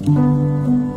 Música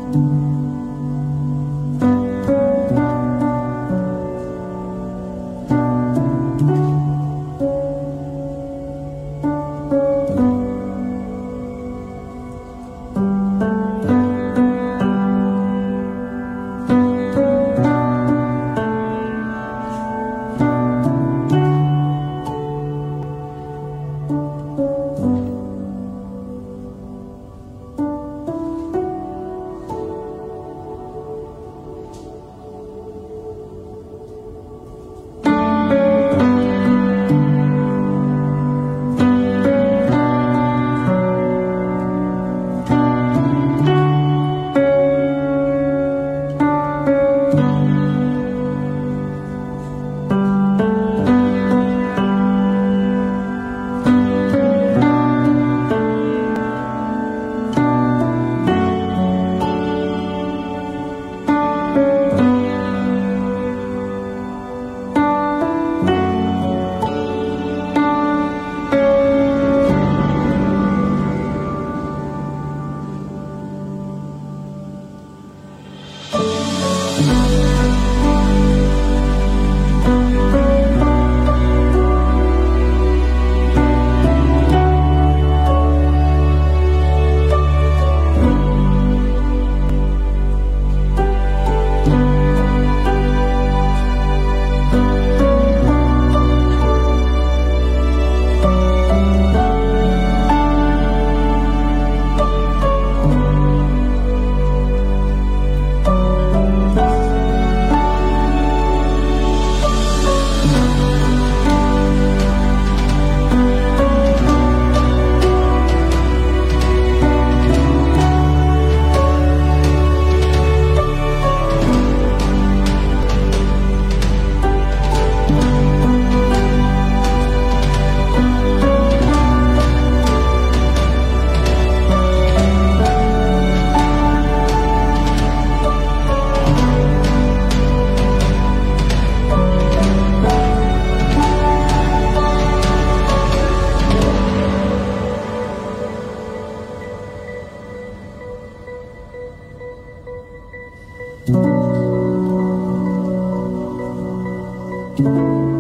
Thank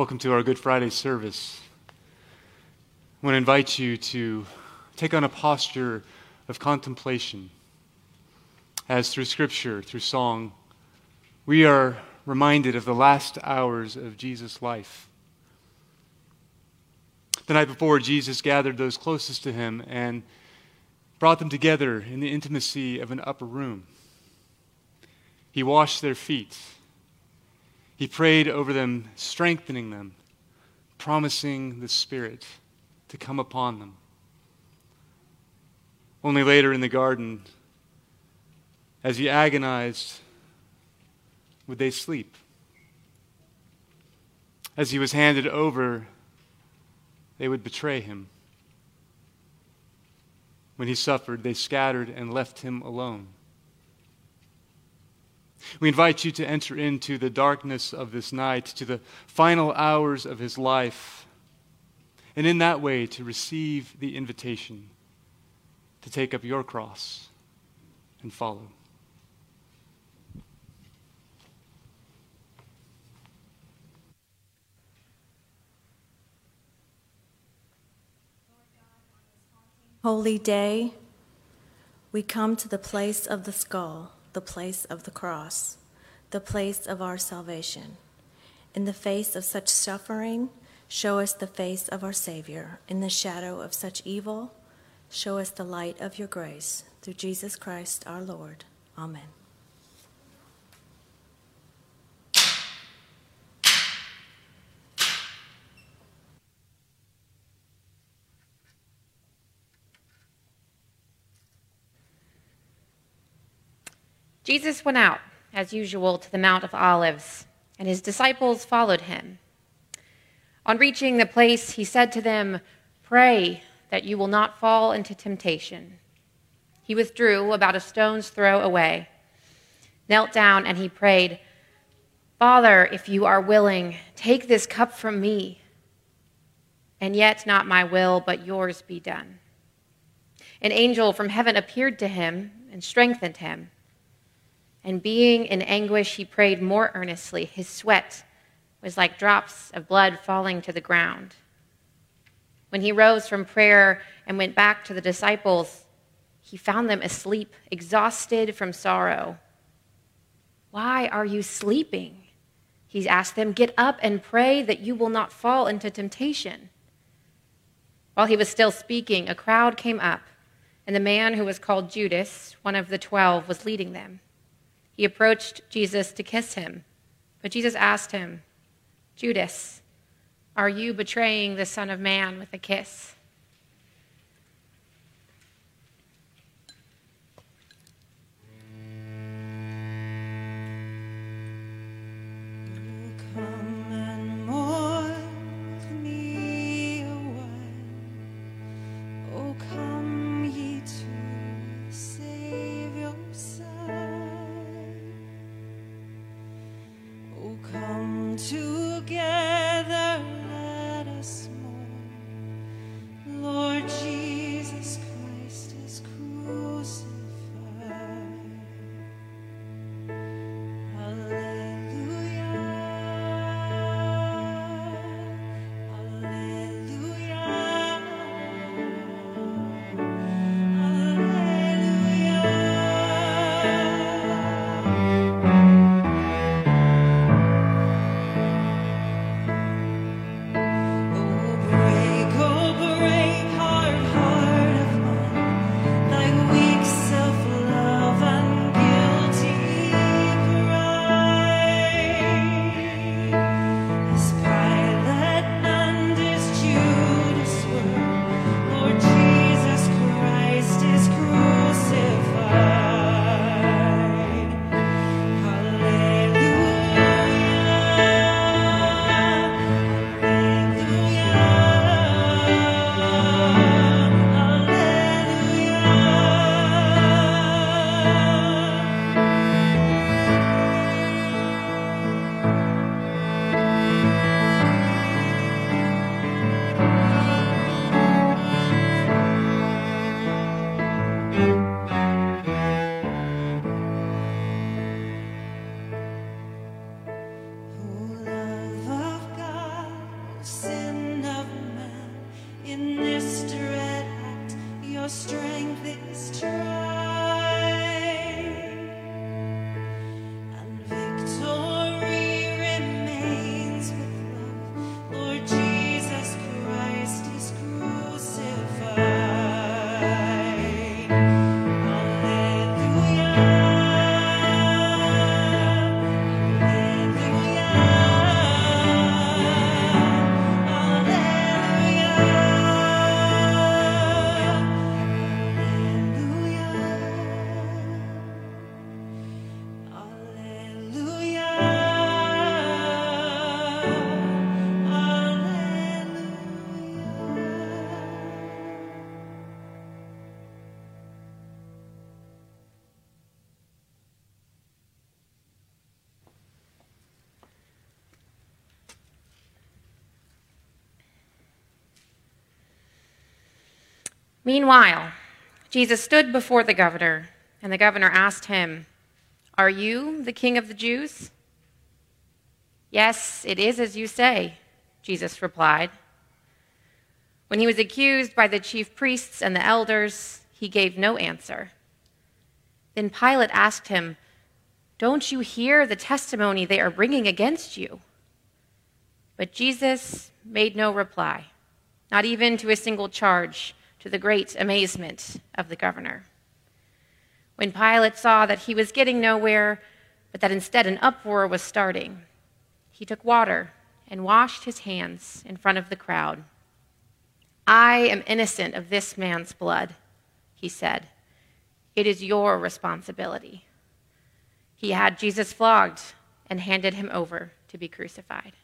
Welcome to our Good Friday service. I want to invite you to take on a posture of contemplation as through Scripture, through song, we are reminded of the last hours of Jesus' life. The night before, Jesus gathered those closest to him and brought them together in the intimacy of an upper room. He washed their feet. He prayed over them, strengthening them, promising the Spirit to come upon them. Only later in the garden, as he agonized, would they sleep? As he was handed over, they would betray him. When he suffered, they scattered and left him alone. We invite you to enter into the darkness of this night, to the final hours of his life, and in that way to receive the invitation to take up your cross and follow. Holy day, we come to the place of the skull, the place of the cross, the place of our salvation. In the face of such suffering, show us the face of our Savior. In the shadow of such evil, show us the light of your grace. Through Jesus Christ our Lord. Amen. Jesus went out, as usual, to the Mount of Olives, and his disciples followed him. On reaching the place, he said to them, Pray that you will not fall into temptation. He withdrew about a stone's throw away, knelt down, and he prayed, Father, if you are willing, take this cup from me, and yet not my will, but yours be done. An angel from heaven appeared to him and strengthened him. And being in anguish, he prayed more earnestly. His sweat was like drops of blood falling to the ground. When he rose from prayer and went back to the disciples, he found them asleep, exhausted from sorrow. Why are you sleeping? He asked them, Get up and pray that you will not fall into temptation. While he was still speaking, a crowd came up, and the man who was called Judas, one of the twelve, was leading them. He approached Jesus to kiss him, but Jesus asked him, Judas, are you betraying the Son of Man with a kiss? Meanwhile, Jesus stood before the governor, and the governor asked him, Are you the king of the Jews? Yes, it is as you say, Jesus replied. When he was accused by the chief priests and the elders, he gave no answer. Then Pilate asked him, Don't you hear the testimony they are bringing against you? But Jesus made no reply, not even to a single charge, to the great amazement of the governor. When Pilate saw that he was getting nowhere, but that instead an uproar was starting, he took water and washed his hands in front of the crowd. I am innocent of this man's blood, he said. It is your responsibility. He had Jesus flogged and handed him over to be crucified.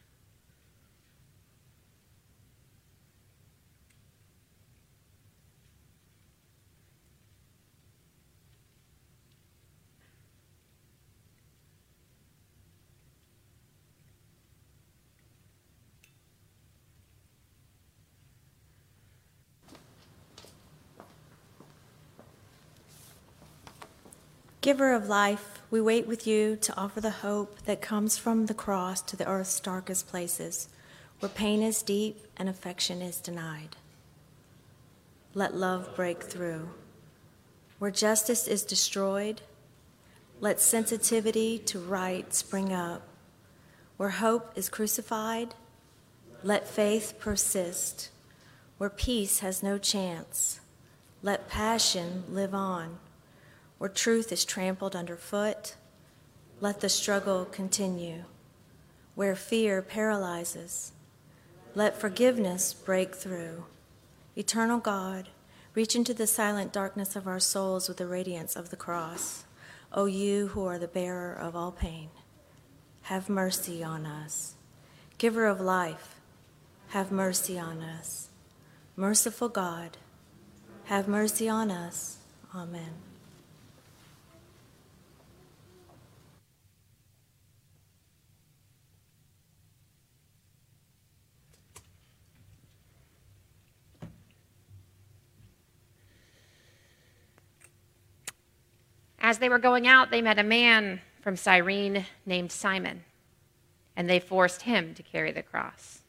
Giver of life, we wait with you to offer the hope that comes from the cross to the earth's darkest places, where pain is deep and affection is denied. Let love break through. Where justice is destroyed, let sensitivity to right spring up. Where hope is crucified, let faith persist. Where peace has no chance, let passion live on. Where truth is trampled underfoot, let the struggle continue. Where fear paralyzes, let forgiveness break through. Eternal God, reach into the silent darkness of our souls with the radiance of the cross. O you who are the bearer of all pain, have mercy on us. Giver of life, have mercy on us. Merciful God, have mercy on us. Amen. As they were going out, they met a man from Cyrene named Simon, and they forced him to carry the cross.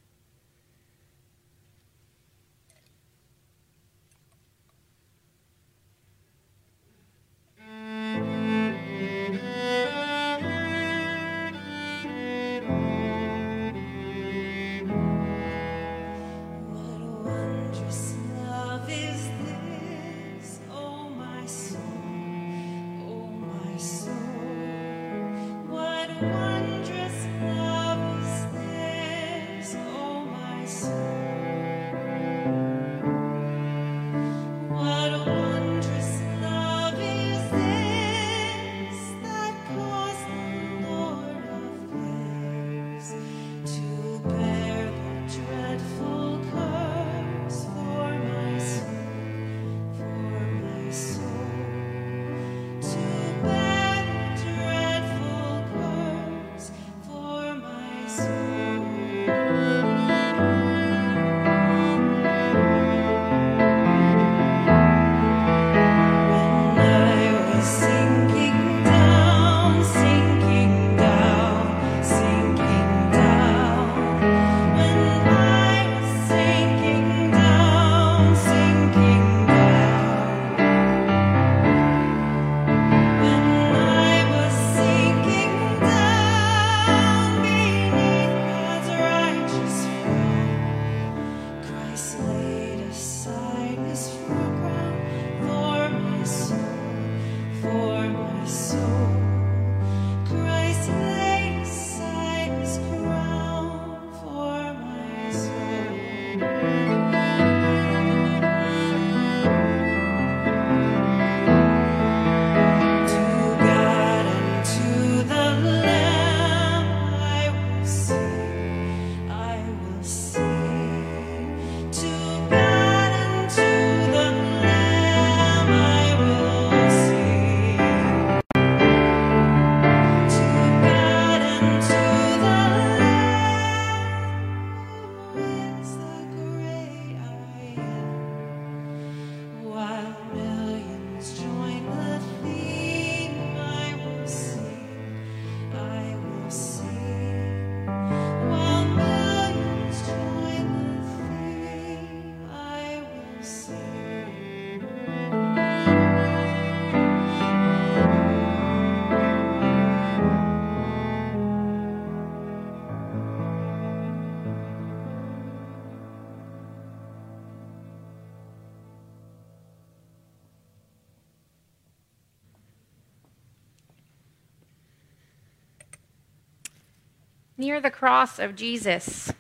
Near the cross of Jesus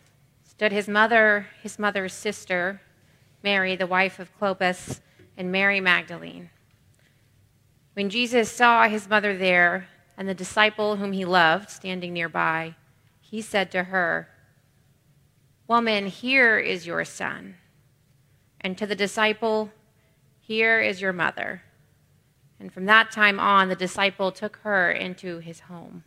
stood his mother, his mother's sister, Mary, the wife of Clopas, and Mary Magdalene. When Jesus saw his mother there and the disciple whom he loved standing nearby, he said to her, Woman, here is your son. And to the disciple, Here is your mother. And from that time on, the disciple took her into his home.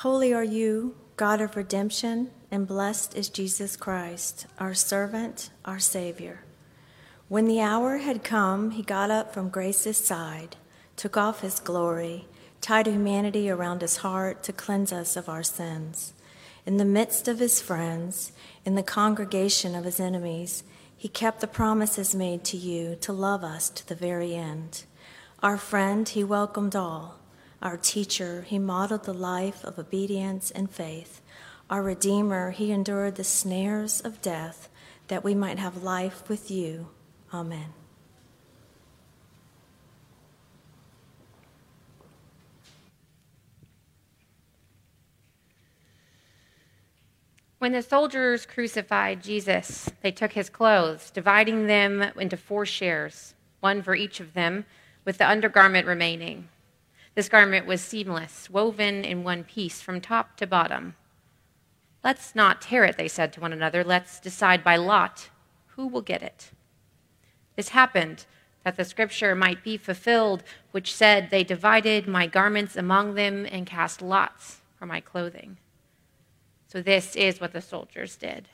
Holy are you, God of redemption, and blessed is Jesus Christ, our servant, our Savior. When the hour had come, he got up from Grace's side, took off his glory, tied humanity around his heart to cleanse us of our sins. In the midst of his friends, in the congregation of his enemies, he kept the promises made to you to love us to the very end. Our friend, he welcomed all our teacher, he modeled the life of obedience and faith. Our Redeemer, he endured the snares of death that we might have life with you. Amen. When the soldiers crucified Jesus, they took his clothes, dividing them into four shares, one for each of them, with the undergarment remaining. This garment was seamless, woven in one piece from top to bottom. Let's not tear it, they said to one another. Let's decide by lot who will get it. This happened that the scripture might be fulfilled, which said, They divided my garments among them and cast lots for my clothing. So this is what the soldiers did.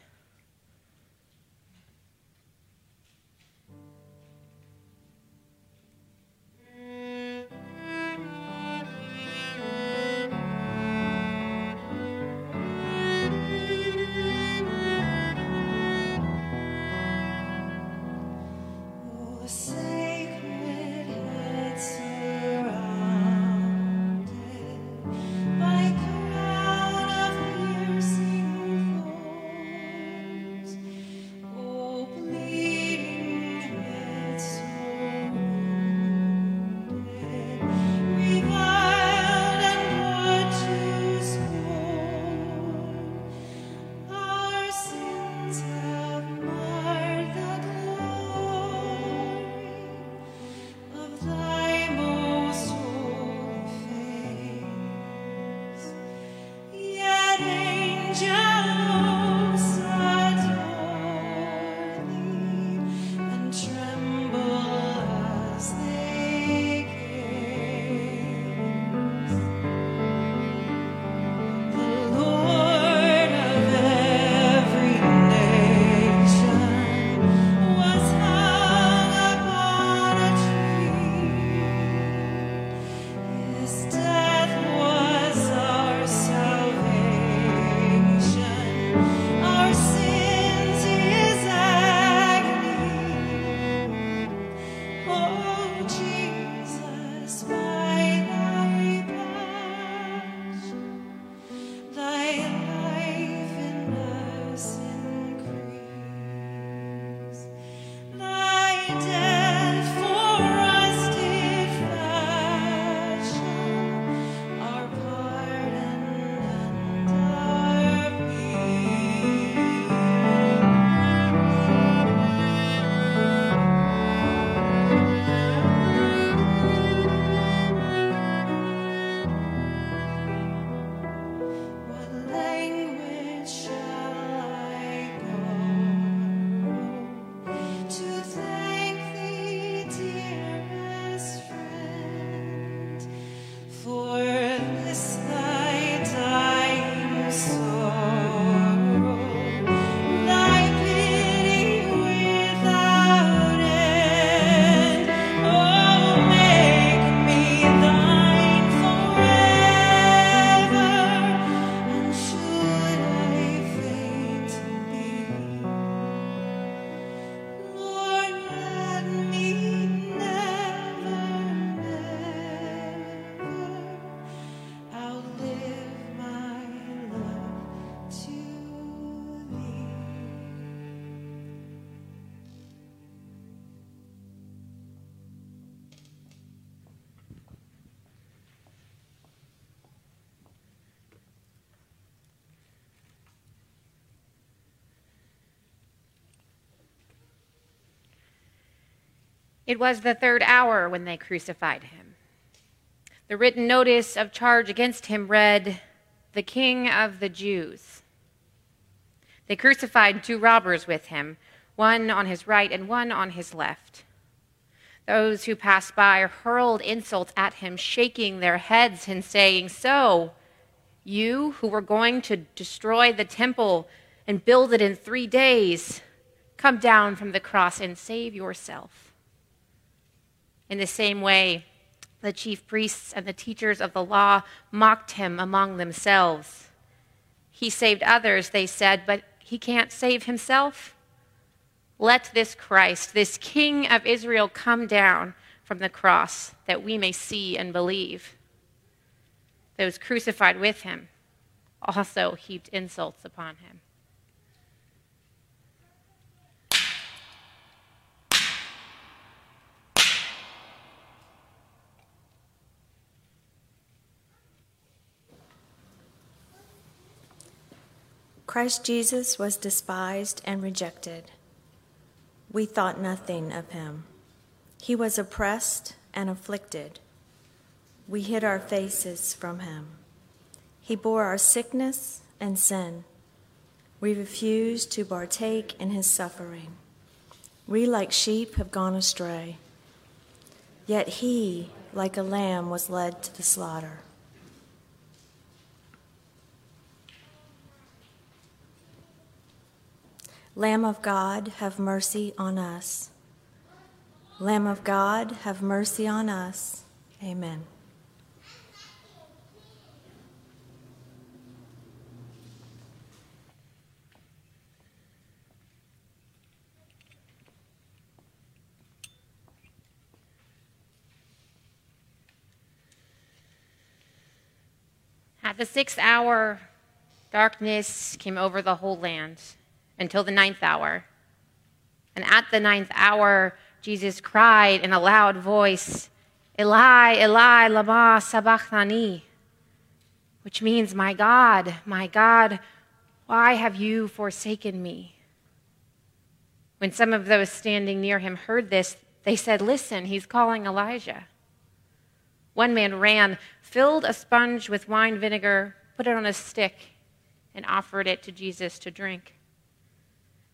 It was the third hour when they crucified him. The written notice of charge against him read, The King of the Jews. They crucified two robbers with him, one on his right and one on his left. Those who passed by hurled insults at him, shaking their heads and saying, So, you who were going to destroy the temple and build it in three days, come down from the cross and save yourself. In the same way, the chief priests and the teachers of the law mocked him among themselves. He saved others, they said, but he can't save himself. Let this Christ, this King of Israel, come down from the cross that we may see and believe. Those crucified with him also heaped insults upon him. Christ Jesus was despised and rejected we thought nothing of him. He was oppressed and afflicted. We hid our faces from him. He bore our sickness and sin. We refused to partake in his suffering. We, like sheep, have gone astray. Yet he, like a lamb, was led to the slaughter. Lamb of God, have mercy on us. Lamb of God, have mercy on us. Amen. At the sixth hour, darkness came over the whole land until the ninth hour. And at the ninth hour, Jesus cried in a loud voice, Eli, Eli, lama sabachthani, which means, My God, my God, why have you forsaken me? When some of those standing near him heard this, they said, Listen, he's calling Elijah. One man ran, filled a sponge with wine vinegar, put it on a stick, and offered it to Jesus to drink.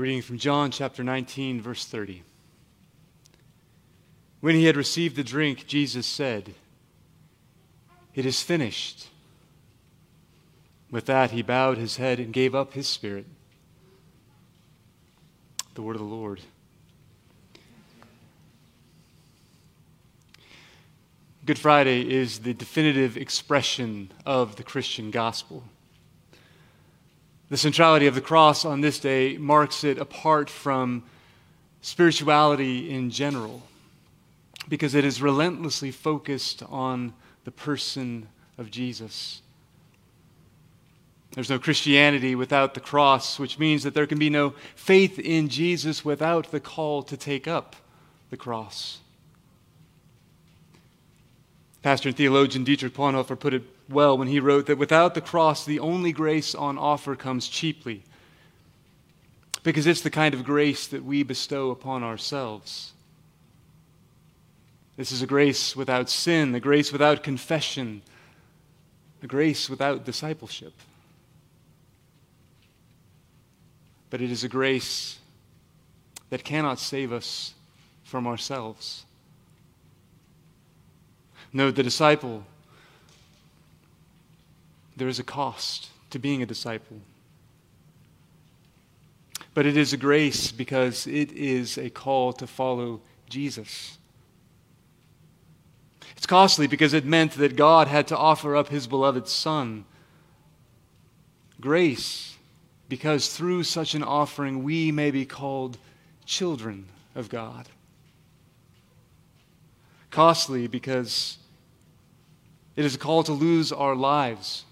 reading from John chapter 19, verse 30. When he had received the drink, Jesus said, It is finished. With that, he bowed his head and gave up his spirit. The word of the Lord. Good Friday is the definitive expression of the Christian gospel. The centrality of the cross on this day marks it apart from spirituality in general because it is relentlessly focused on the person of Jesus. There's no Christianity without the cross, which means that there can be no faith in Jesus without the call to take up the cross. Pastor and theologian Dietrich Bonhoeffer put it well when he wrote that without the cross, the only grace on offer comes cheaply, because it's the kind of grace that we bestow upon ourselves. This is a grace without sin, a grace without confession, a grace without discipleship. But it is a grace that cannot save us from ourselves. No, the disciple, there is a cost to being a disciple. But it is a grace because it is a call to follow Jesus. It's costly because it meant that God had to offer up his beloved Son. Grace because through such an offering we may be called children of God. Costly because it is a call to lose our lives.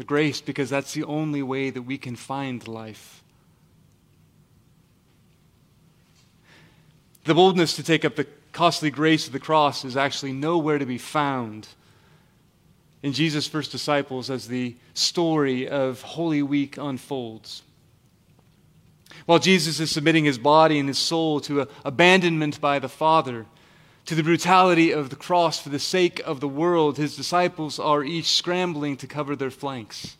But grace, because that's the only way that we can find life. The boldness to take up the costly grace of the cross is actually nowhere to be found in Jesus' first disciples as the story of Holy Week unfolds. While Jesus is submitting his body and his soul to abandonment by the Father, to the brutality of the cross for the sake of the world, his disciples are each scrambling to cover their flanks,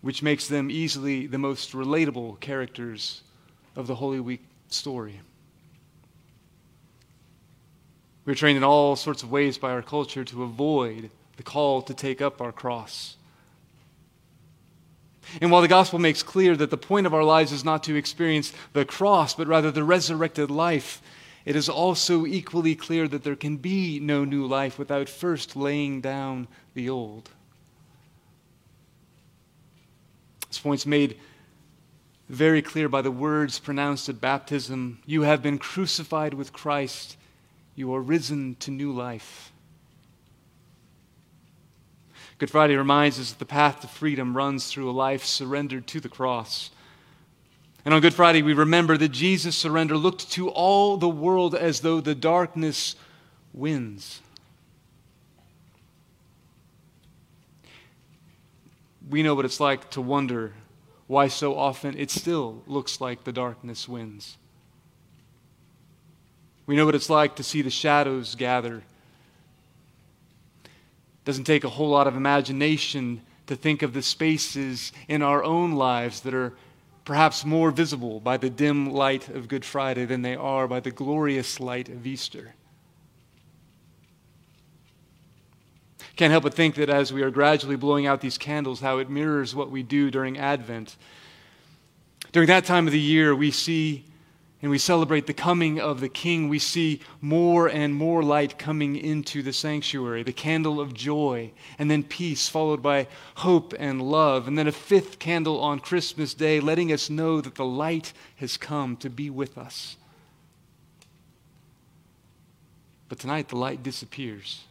which makes them easily the most relatable characters of the Holy Week story. We're trained in all sorts of ways by our culture to avoid the call to take up our cross. And while the gospel makes clear that the point of our lives is not to experience the cross, but rather the resurrected life, it is also equally clear that there can be no new life without first laying down the old. This point's made very clear by the words pronounced at baptism You have been crucified with Christ, you are risen to new life. Good Friday reminds us that the path to freedom runs through a life surrendered to the cross. And on Good Friday, we remember that Jesus' surrender looked to all the world as though the darkness wins. We know what it's like to wonder why so often it still looks like the darkness wins. We know what it's like to see the shadows gather. It doesn't take a whole lot of imagination to think of the spaces in our own lives that are perhaps more visible by the dim light of Good Friday than they are by the glorious light of Easter. Can't help but think that as we are gradually blowing out these candles, how it mirrors what we do during Advent. During that time of the year, we see and we celebrate the coming of the King, we see more and more light coming into the sanctuary, the candle of joy, and then peace, followed by hope and love, and then a fifth candle on Christmas Day, letting us know that the light has come to be with us. But tonight, the light disappears.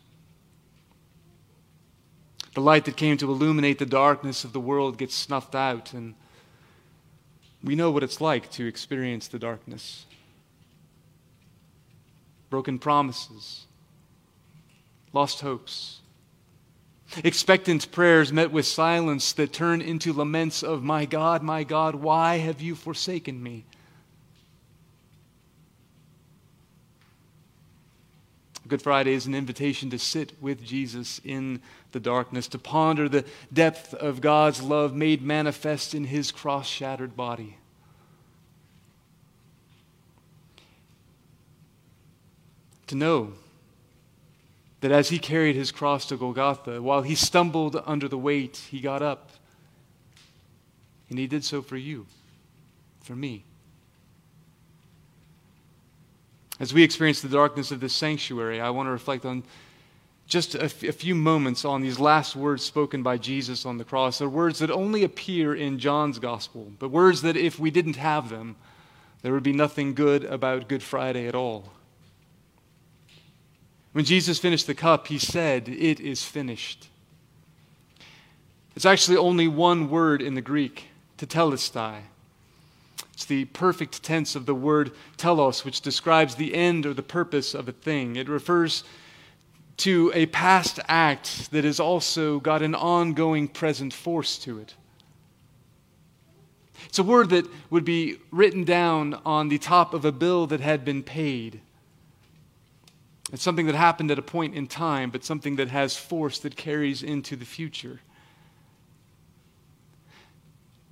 The light that came to illuminate the darkness of the world gets snuffed out, and we know what it's like to experience the darkness. Broken promises, lost hopes, expectant prayers met with silence that turn into laments of, My God, my God, why have you forsaken me? Good Friday is an invitation to sit with Jesus in the darkness, to ponder the depth of God's love made manifest in his cross shattered body. To know that as he carried his cross to Golgotha, while he stumbled under the weight, he got up. And he did so for you, for me. As we experience the darkness of this sanctuary, I want to reflect on just a, f- a few moments on these last words spoken by Jesus on the cross are words that only appear in John's gospel, but words that if we didn't have them, there would be nothing good about Good Friday at all. When Jesus finished the cup, he said, It is finished. It's actually only one word in the Greek, tetelestai. It's the perfect tense of the word telos, which describes the end or the purpose of a thing. It refers to a past act that has also got an ongoing present force to it. It's a word that would be written down on the top of a bill that had been paid. It's something that happened at a point in time, but something that has force that carries into the future.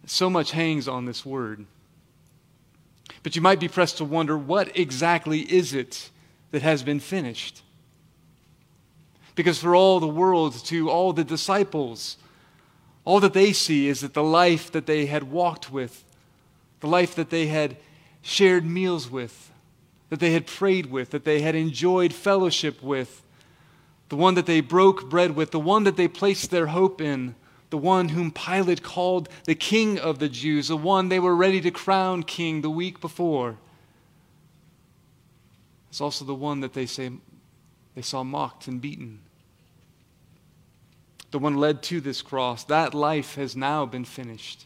So much hangs on this word. But you might be pressed to wonder what exactly is it that has been finished? Because for all the world, to all the disciples, all that they see is that the life that they had walked with, the life that they had shared meals with, that they had prayed with, that they had enjoyed fellowship with, the one that they broke bread with, the one that they placed their hope in, the one whom Pilate called the King of the Jews, the one they were ready to crown king the week before. It's also the one that they say they saw mocked and beaten. The one led to this cross. That life has now been finished.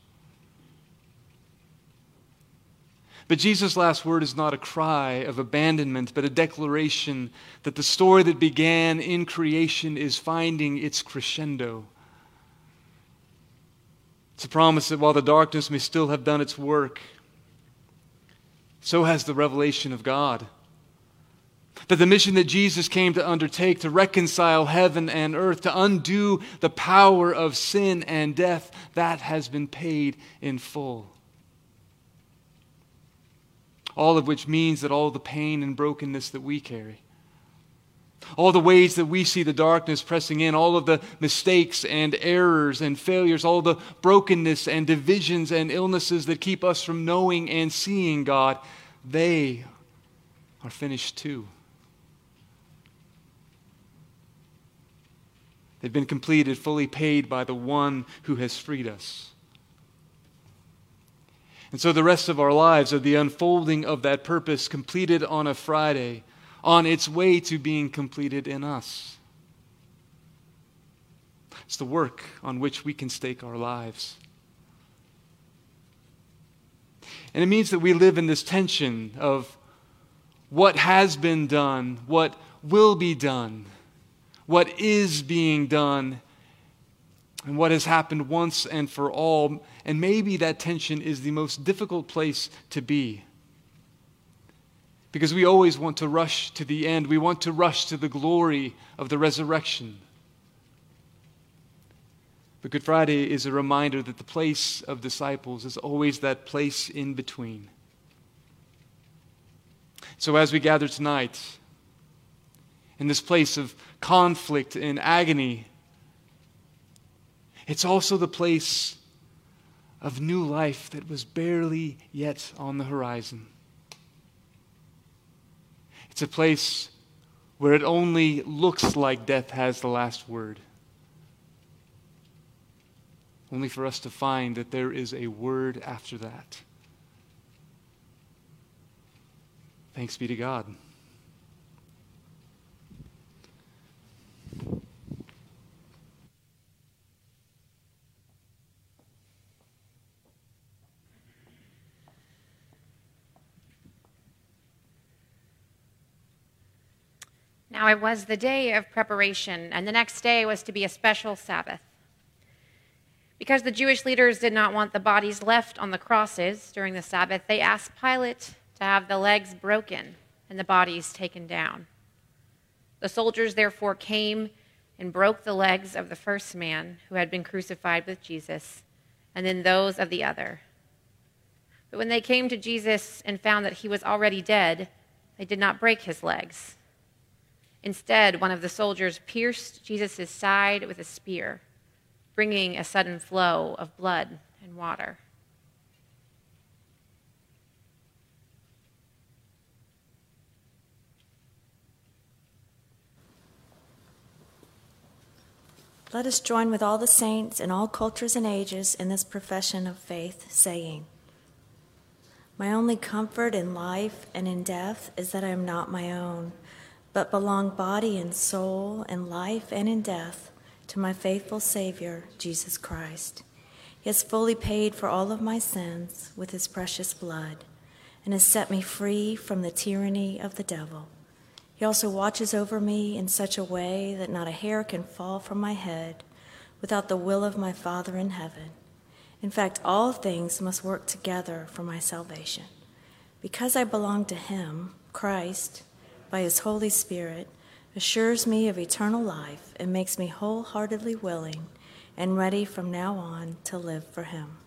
But Jesus' last word is not a cry of abandonment, but a declaration that the story that began in creation is finding its crescendo. It's a promise that while the darkness may still have done its work, so has the revelation of God. That the mission that Jesus came to undertake to reconcile heaven and earth, to undo the power of sin and death, that has been paid in full. All of which means that all the pain and brokenness that we carry, all the ways that we see the darkness pressing in, all of the mistakes and errors and failures, all the brokenness and divisions and illnesses that keep us from knowing and seeing God, they are finished too. They've been completed, fully paid by the one who has freed us. And so the rest of our lives are the unfolding of that purpose completed on a Friday, on its way to being completed in us. It's the work on which we can stake our lives. And it means that we live in this tension of what has been done, what will be done, what is being done, and what has happened once and for all. And maybe that tension is the most difficult place to be. Because we always want to rush to the end, we want to rush to the glory of the resurrection. But Good Friday is a reminder that the place of disciples is always that place in between. So as we gather tonight, in this place of conflict and agony, it's also the place of new life that was barely yet on the horizon. It's a place where it only looks like death has the last word. Only for us to find that there is a word after that. Thanks be to God. Now it was the day of preparation, and the next day was to be a special Sabbath. Because the Jewish leaders did not want the bodies left on the crosses during the Sabbath, they asked Pilate to have the legs broken and the bodies taken down. The soldiers therefore came and broke the legs of the first man who had been crucified with Jesus, and then those of the other. But when they came to Jesus and found that he was already dead, they did not break his legs. Instead, one of the soldiers pierced Jesus' side with a spear, bringing a sudden flow of blood and water. Let us join with all the saints in all cultures and ages in this profession of faith, saying, My only comfort in life and in death is that I am not my own, but belong body and soul and life and in death to my faithful Savior, Jesus Christ. He has fully paid for all of my sins with his precious blood and has set me free from the tyranny of the devil. He also watches over me in such a way that not a hair can fall from my head without the will of my Father in heaven. In fact, all things must work together for my salvation. Because I belong to Him, Christ, by His Holy Spirit, assures me of eternal life and makes me wholeheartedly willing and ready from now on to live for Him.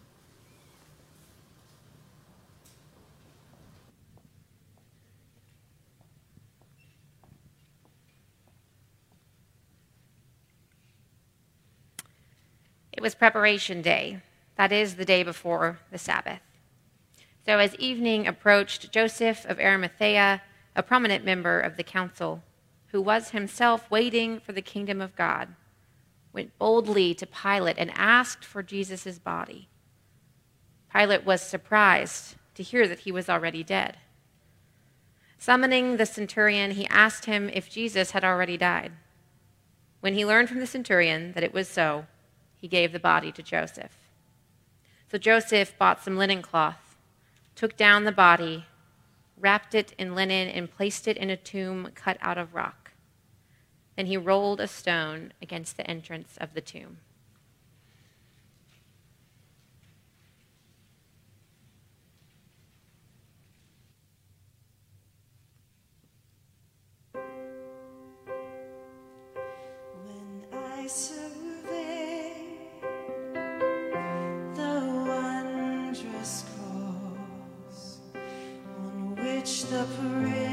It was preparation day, that is, the day before the Sabbath. So, as evening approached, Joseph of Arimathea, a prominent member of the council, who was himself waiting for the kingdom of God, went boldly to Pilate and asked for Jesus' body. Pilate was surprised to hear that he was already dead. Summoning the centurion, he asked him if Jesus had already died. When he learned from the centurion that it was so, he gave the body to Joseph. So Joseph bought some linen cloth, took down the body, wrapped it in linen, and placed it in a tomb cut out of rock. Then he rolled a stone against the entrance of the tomb. The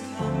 parade. come.